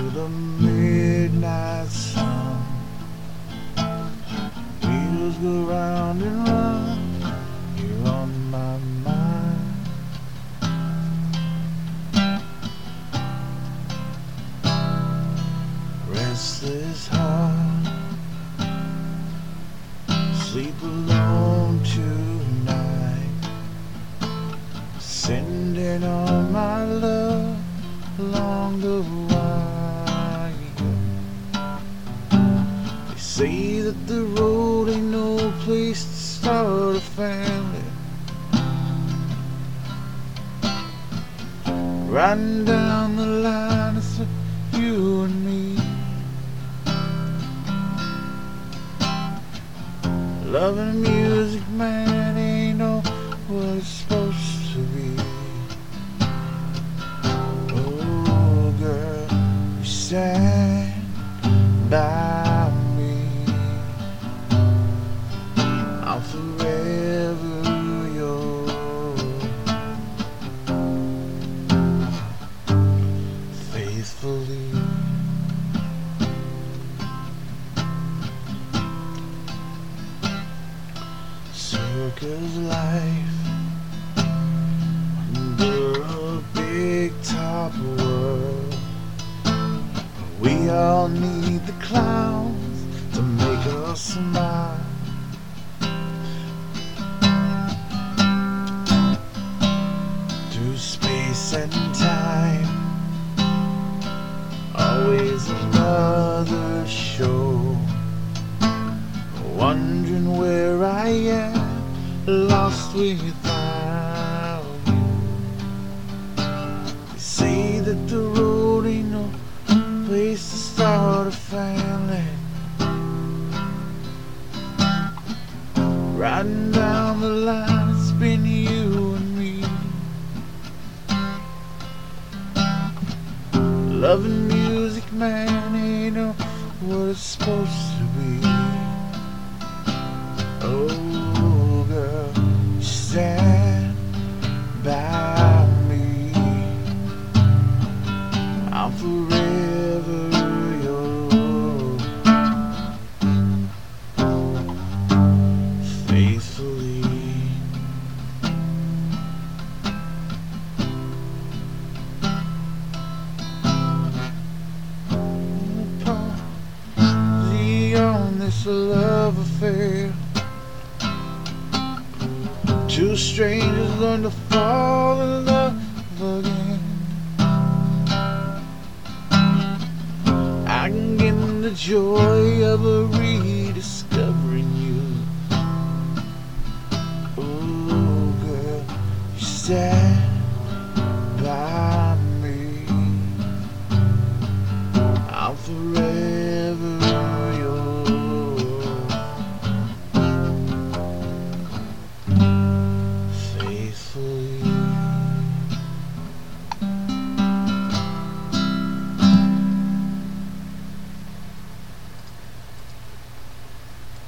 the midnight sun. Wheels go round and round, you're on my mind. Restless heart, sleep alone tonight, sending all my They say that the road ain't no place to start a family. Riding down the line, it's you and me. Loving music, man, ain't no what it's supposed to be. Oh, girl, you stand by Circus life under a big top world. We all need the clowns to make us smile. Through space and time, always another show. Wondering where I am, lost without you. They say that the road ain't no place to start a family. Riding down the line, it's been you and me. Loving music, man, ain't no what it's supposed to be. Oh, It's a love affair. Two strangers learn to fall in love again. I can get the joy of a rediscovering you. Oh, girl, you stand by me. I'm forever.